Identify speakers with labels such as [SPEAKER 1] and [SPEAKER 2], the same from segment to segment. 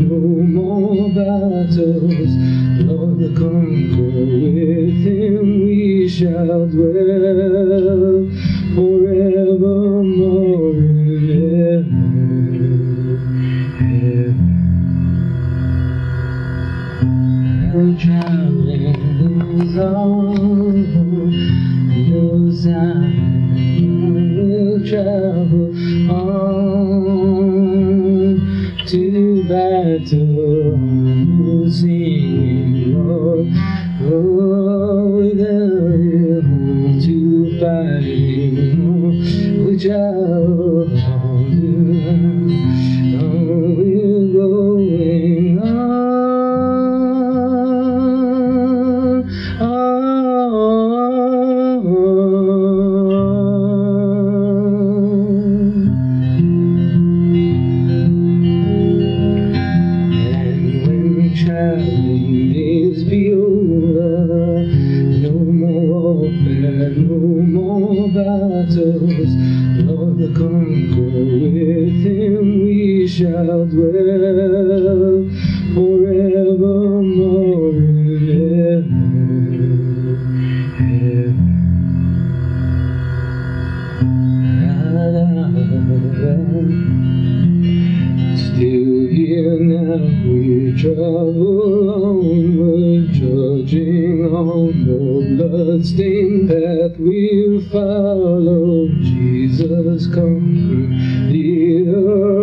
[SPEAKER 1] no more battles, nor the conquer with him we shall dwell forevermore in heaven. heaven. traveling is over, knows I will travel. Shall dwell forevermore in heaven. Still here now, we travel onward, trudging on the bloodstained path we'll follow. Jesus, conquer, leader of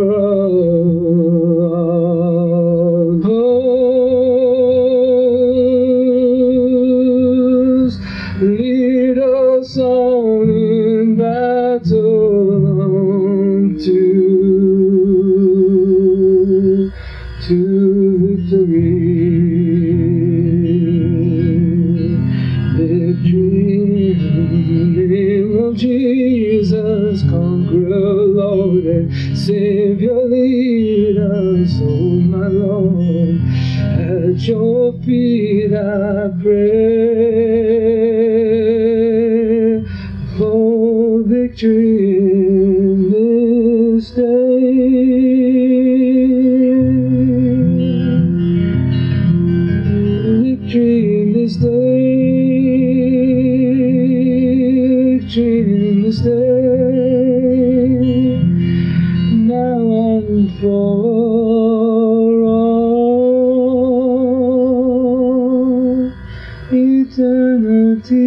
[SPEAKER 1] In the name of Jesus, conqueror, Lord and Savior, lead us, oh my Lord. At your feet I pray for victory in this day. Day. In this day. Now and for all eternity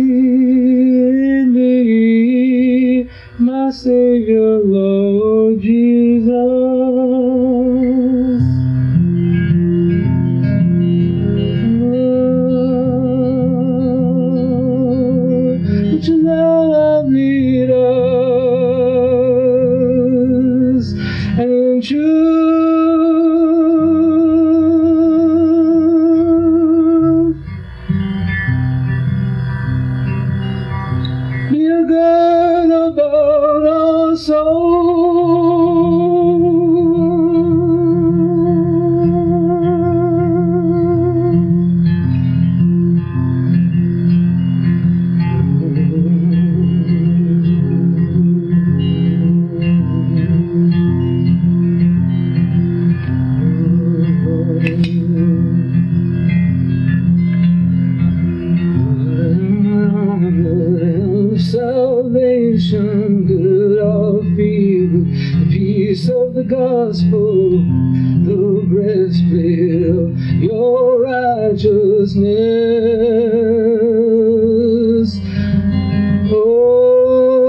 [SPEAKER 1] Salvation, peace of the gospel, the breastplate of your righteousness. Oh,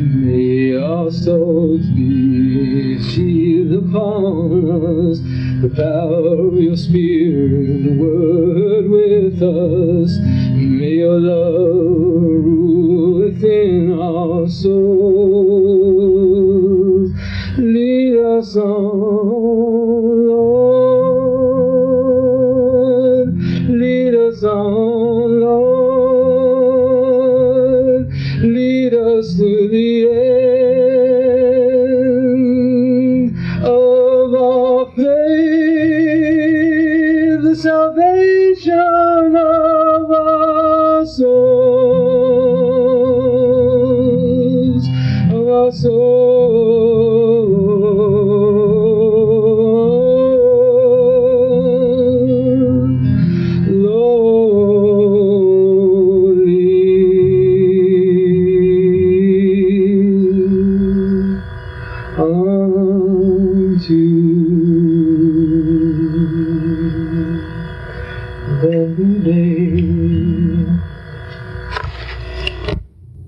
[SPEAKER 1] may our souls be sheathed upon us, the power of your spirit, the word with us. May your love within our souls. Lead us on,